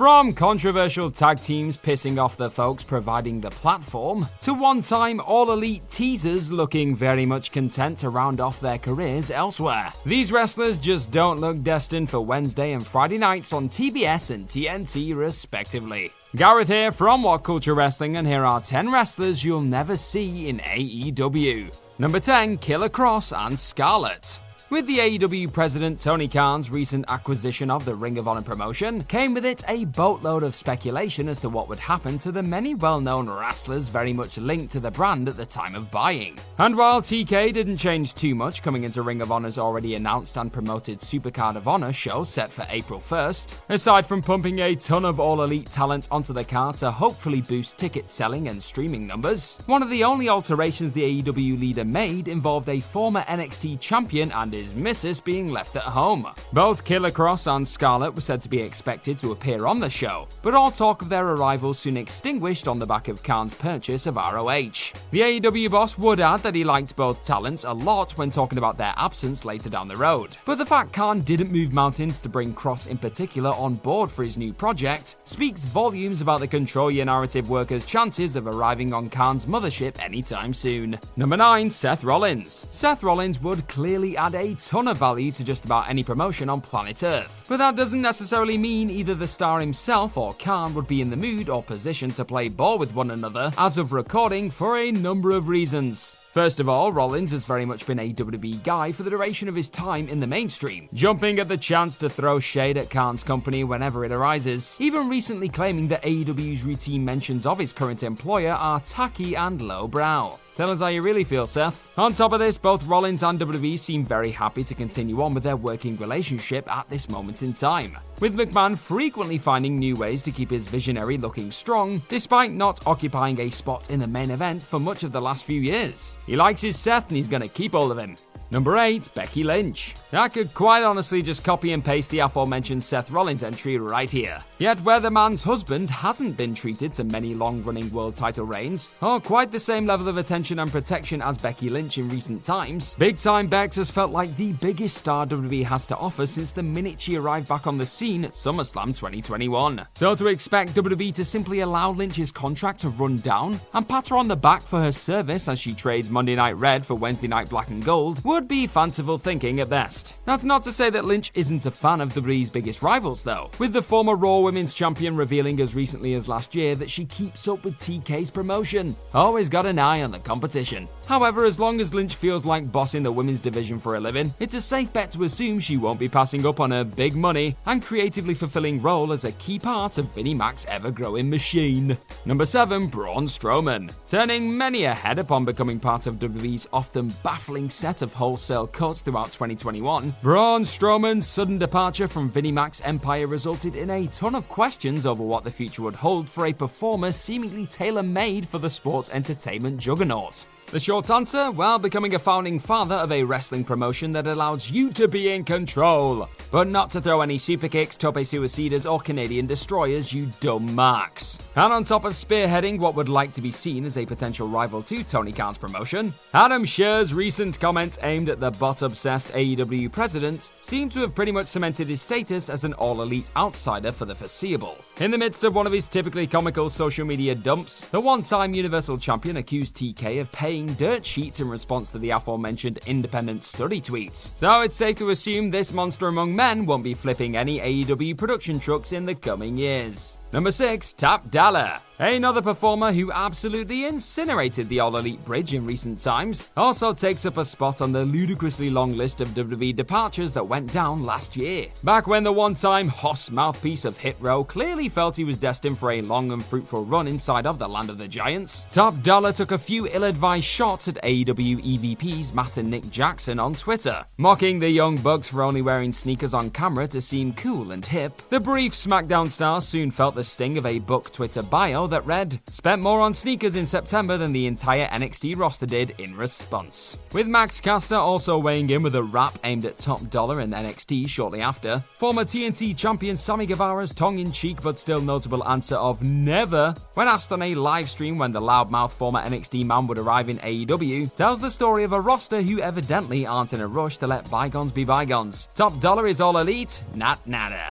From controversial tag teams pissing off the folks providing the platform, to one time all elite teasers looking very much content to round off their careers elsewhere. These wrestlers just don't look destined for Wednesday and Friday nights on TBS and TNT, respectively. Gareth here from What Culture Wrestling, and here are 10 wrestlers you'll never see in AEW. Number 10, Killer Kross and Scarlett. With the AEW president Tony Khan's recent acquisition of the Ring of Honor promotion, came with it a boatload of speculation as to what would happen to the many well known wrestlers very much linked to the brand at the time of buying. And while TK didn't change too much coming into Ring of Honor's already announced and promoted Supercard of Honor show set for April 1st, aside from pumping a ton of all elite talent onto the card to hopefully boost ticket selling and streaming numbers, one of the only alterations the AEW leader made involved a former NXT champion and his missus being left at home. Both Killer Kross and Scarlett were said to be expected to appear on the show, but all talk of their arrival soon extinguished on the back of Khan's purchase of ROH. The AEW boss would add that he liked both talents a lot when talking about their absence later down the road, but the fact Khan didn't move mountains to bring Kross in particular on board for his new project speaks volumes about the Control Your Narrative workers' chances of arriving on Khan's mothership anytime soon. Number 9, Seth Rollins. Seth Rollins would clearly add a ton of value to just about any promotion on planet Earth. But that doesn't necessarily mean either the star himself or Khan would be in the mood or position to play ball with one another as of recording for a number of reasons. First of all, Rollins has very much been a WWE guy for the duration of his time in the mainstream, jumping at the chance to throw shade at Khan's company whenever it arises, even recently claiming that AEW's routine mentions of his current employer are tacky and lowbrow. Tell us how you really feel, Seth. On top of this, both Rollins and WWE seem very happy to continue on with their working relationship at this moment in time, with McMahon frequently finding new ways to keep his visionary looking strong, despite not occupying a spot in the main event for much of the last few years. He likes his Seth and he's gonna keep all of him. Number 8, Becky Lynch. I could quite honestly just copy and paste the aforementioned Seth Rollins entry right here. Yet, where the man's husband hasn't been treated to many long running world title reigns, or quite the same level of attention and protection as Becky Lynch in recent times, Big Time Bex has felt like the biggest star WWE has to offer since the minute she arrived back on the scene at SummerSlam 2021. So, to expect WWE to simply allow Lynch's contract to run down and pat her on the back for her service as she trades Monday Night Red for Wednesday Night Black and Gold would be fanciful thinking at best. That's not to say that Lynch isn't a fan of the WWE's biggest rivals, though, with the former Raw Women's Champion revealing as recently as last year that she keeps up with TK's promotion. Always got an eye on the competition. However, as long as Lynch feels like bossing the women's division for a living, it's a safe bet to assume she won't be passing up on her big money and creatively fulfilling role as a key part of Vinnie Mac's ever growing machine. Number 7, Braun Strowman. Turning many ahead upon becoming part of WWE's often baffling set of wholesale cuts throughout 2021, Braun Strowman's sudden departure from Vinnie Mac's empire resulted in a ton of questions over what the future would hold for a performer seemingly tailor made for the sports entertainment juggernaut. The short answer? Well, becoming a founding father of a wrestling promotion that allows you to be in control. but not to throw any super kicks, tope suicidas, or Canadian destroyers, you dumb marks. And on top of spearheading what would like to be seen as a potential rival to Tony Khan's promotion, Adam Scherr's recent comments aimed at the bot obsessed AEW president seem to have pretty much cemented his status as an all elite outsider for the foreseeable. In the midst of one of his typically comical social media dumps, the one time Universal Champion accused TK of paying dirt sheets in response to the aforementioned independent study tweets. So it's safe to assume this monster among men won't be flipping any AEW production trucks in the coming years. Number 6, Top Dollar. Another performer who absolutely incinerated the All Elite Bridge in recent times also takes up a spot on the ludicrously long list of WWE departures that went down last year. Back when the one time Hoss mouthpiece of Hit Row clearly felt he was destined for a long and fruitful run inside of the land of the Giants, Top Dollar took a few ill advised shots at AEW EVPs Matt and Nick Jackson on Twitter, mocking the Young Bucks for only wearing sneakers on camera to seem cool and hip. The brief SmackDown star soon felt the sting of a book Twitter bio that read, Spent more on sneakers in September than the entire NXT roster did in response. With Max Caster also weighing in with a rap aimed at top dollar in NXT shortly after, former TNT champion Sammy Guevara's tongue in cheek but still notable answer of never when asked on a live stream when the loudmouth former NXT man would arrive in AEW tells the story of a roster who evidently aren't in a rush to let bygones be bygones. Top dollar is all elite, not nada.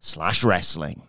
slash wrestling.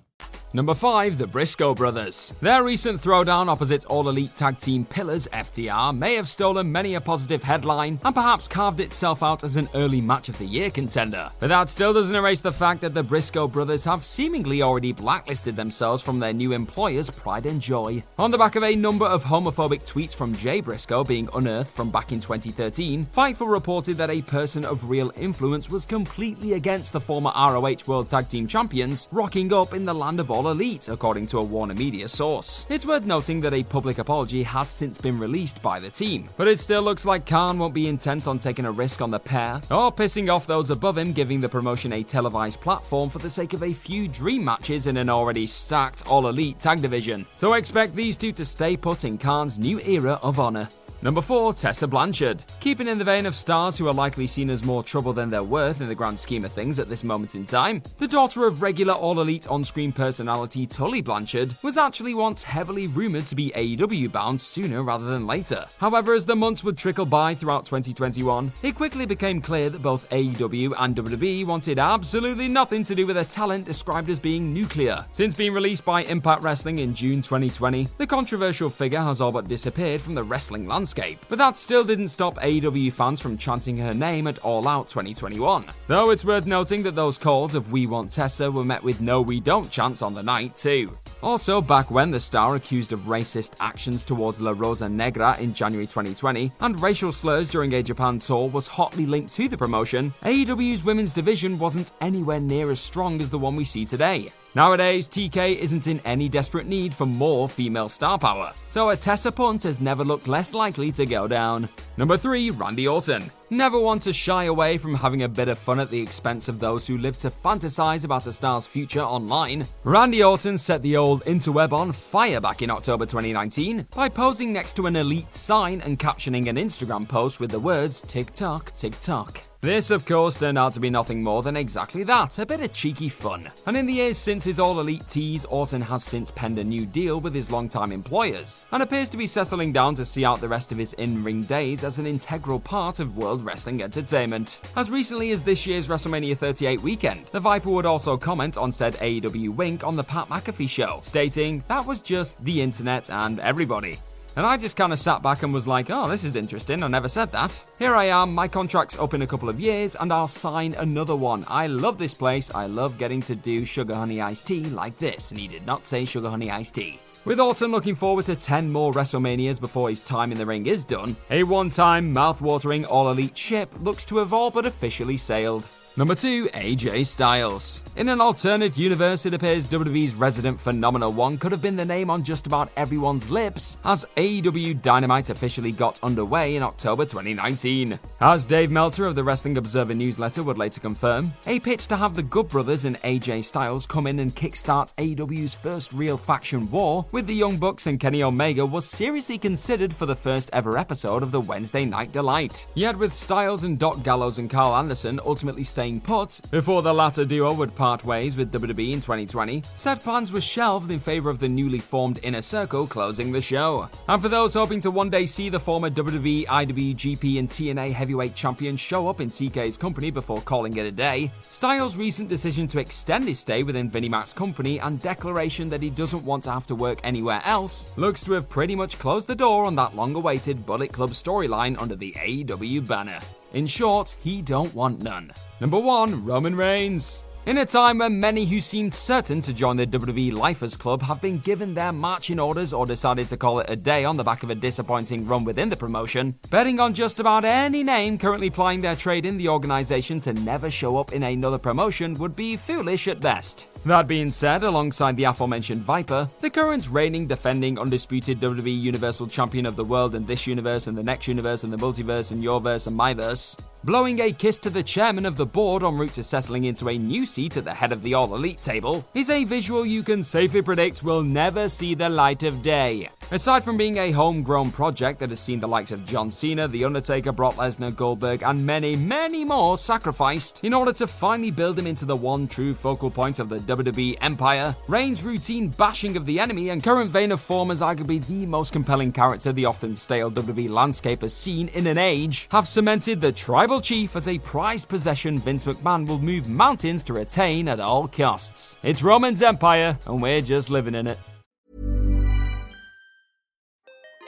Number 5, the Briscoe Brothers. Their recent throwdown opposite All Elite Tag Team Pillars FTR may have stolen many a positive headline and perhaps carved itself out as an early match of the year contender. But that still doesn't erase the fact that the Briscoe Brothers have seemingly already blacklisted themselves from their new employers, Pride and Joy. On the back of a number of homophobic tweets from Jay Briscoe being unearthed from back in 2013, Fightful reported that a person of real influence was completely against the former ROH World Tag Team Champions rocking up in the land of All Elite, according to a Warner Media source. It's worth noting that a public apology has since been released by the team, but it still looks like Khan won't be intent on taking a risk on the pair or pissing off those above him, giving the promotion a televised platform for the sake of a few dream matches in an already stacked All Elite tag division. So expect these two to stay put in Khan's new era of honor. Number 4, Tessa Blanchard. Keeping in the vein of stars who are likely seen as more trouble than they're worth in the grand scheme of things at this moment in time, the daughter of regular All Elite on screen personality Tully Blanchard was actually once heavily rumoured to be AEW bound sooner rather than later. However, as the months would trickle by throughout 2021, it quickly became clear that both AEW and WWE wanted absolutely nothing to do with a talent described as being nuclear. Since being released by Impact Wrestling in June 2020, the controversial figure has all but disappeared from the wrestling landscape landscape, but that still didn't stop AEW fans from chanting her name at All Out 2021. Though it's worth noting that those calls of We Want Tessa were met with No We Don't chants on the night too. Also, back when the star accused of racist actions towards La Rosa Negra in January 2020 and racial slurs during a Japan tour was hotly linked to the promotion, AEW's women's division wasn't anywhere near as strong as the one we see today. Nowadays, TK isn't in any desperate need for more female star power, so a Tessa Punt has never looked less likely to go down. Number 3, Randy Orton. Never want to shy away from having a bit of fun at the expense of those who live to fantasize about a star's future online. Randy Orton set the old interweb on fire back in October 2019 by posing next to an elite sign and captioning an Instagram post with the words TikTok, TikTok. This, of course, turned out to be nothing more than exactly that a bit of cheeky fun. And in the years since his All Elite tease, Orton has since penned a new deal with his longtime employers and appears to be settling down to see out the rest of his in ring days as an integral part of World Wrestling Entertainment. As recently as this year's WrestleMania 38 weekend, the Viper would also comment on said AEW wink on the Pat McAfee show, stating, That was just the internet and everybody. And I just kind of sat back and was like, oh, this is interesting. I never said that. Here I am, my contract's up in a couple of years, and I'll sign another one. I love this place. I love getting to do sugar honey iced tea like this. And he did not say sugar honey iced tea. With Orton looking forward to 10 more WrestleManias before his time in the ring is done, a one time mouth-watering all elite ship looks to have all but officially sailed. Number 2, AJ Styles. In an alternate universe, it appears WWE's resident Phenomenal One could have been the name on just about everyone's lips as AEW Dynamite officially got underway in October 2019. As Dave Meltzer of the Wrestling Observer newsletter would later confirm, a pitch to have the Good Brothers and AJ Styles come in and kickstart AEW's first real faction war with the Young Bucks and Kenny Omega was seriously considered for the first ever episode of the Wednesday Night Delight. Yet with Styles and Doc Gallows and Karl Anderson ultimately staying staying put. Before the latter duo would part ways with WWE in 2020, said plans were shelved in favor of the newly formed Inner Circle closing the show. And for those hoping to one day see the former WWE, IWGP, and TNA heavyweight champions show up in TK's company before calling it a day, Styles' recent decision to extend his stay within Vinnie Mac's company and declaration that he doesn't want to have to work anywhere else looks to have pretty much closed the door on that long awaited Bullet Club storyline under the AEW banner. In short, he don't want none. Number 1, Roman Reigns. In a time when many who seemed certain to join the WWE Lifers Club have been given their marching orders or decided to call it a day on the back of a disappointing run within the promotion, betting on just about any name currently plying their trade in the organization to never show up in another promotion would be foolish at best. That being said, alongside the aforementioned Viper, the current reigning, defending, undisputed WWE Universal Champion of the world in this universe and the next universe and the multiverse and your verse and myverse, blowing a kiss to the chairman of the board en route to settling into a new seat at the head of the All Elite table, is a visual you can safely predict will never see the light of day. Aside from being a homegrown project that has seen the likes of John Cena, The Undertaker, Brock Lesnar, Goldberg, and many, many more sacrificed in order to finally build him into the one true focal point of the WWE Empire, Reigns' routine bashing of the enemy and current vein of form as arguably the most compelling character the often stale WWE landscape has seen in an age, have cemented the tribal chief as a prized possession Vince McMahon will move mountains to retain at all costs. It's Roman's empire, and we're just living in it.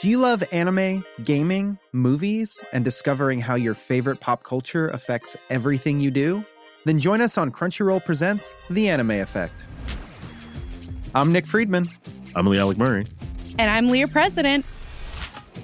Do you love anime, gaming, movies, and discovering how your favorite pop culture affects everything you do? Then join us on Crunchyroll Presents The Anime Effect. I'm Nick Friedman. I'm Lee Alec Murray. And I'm Leah President.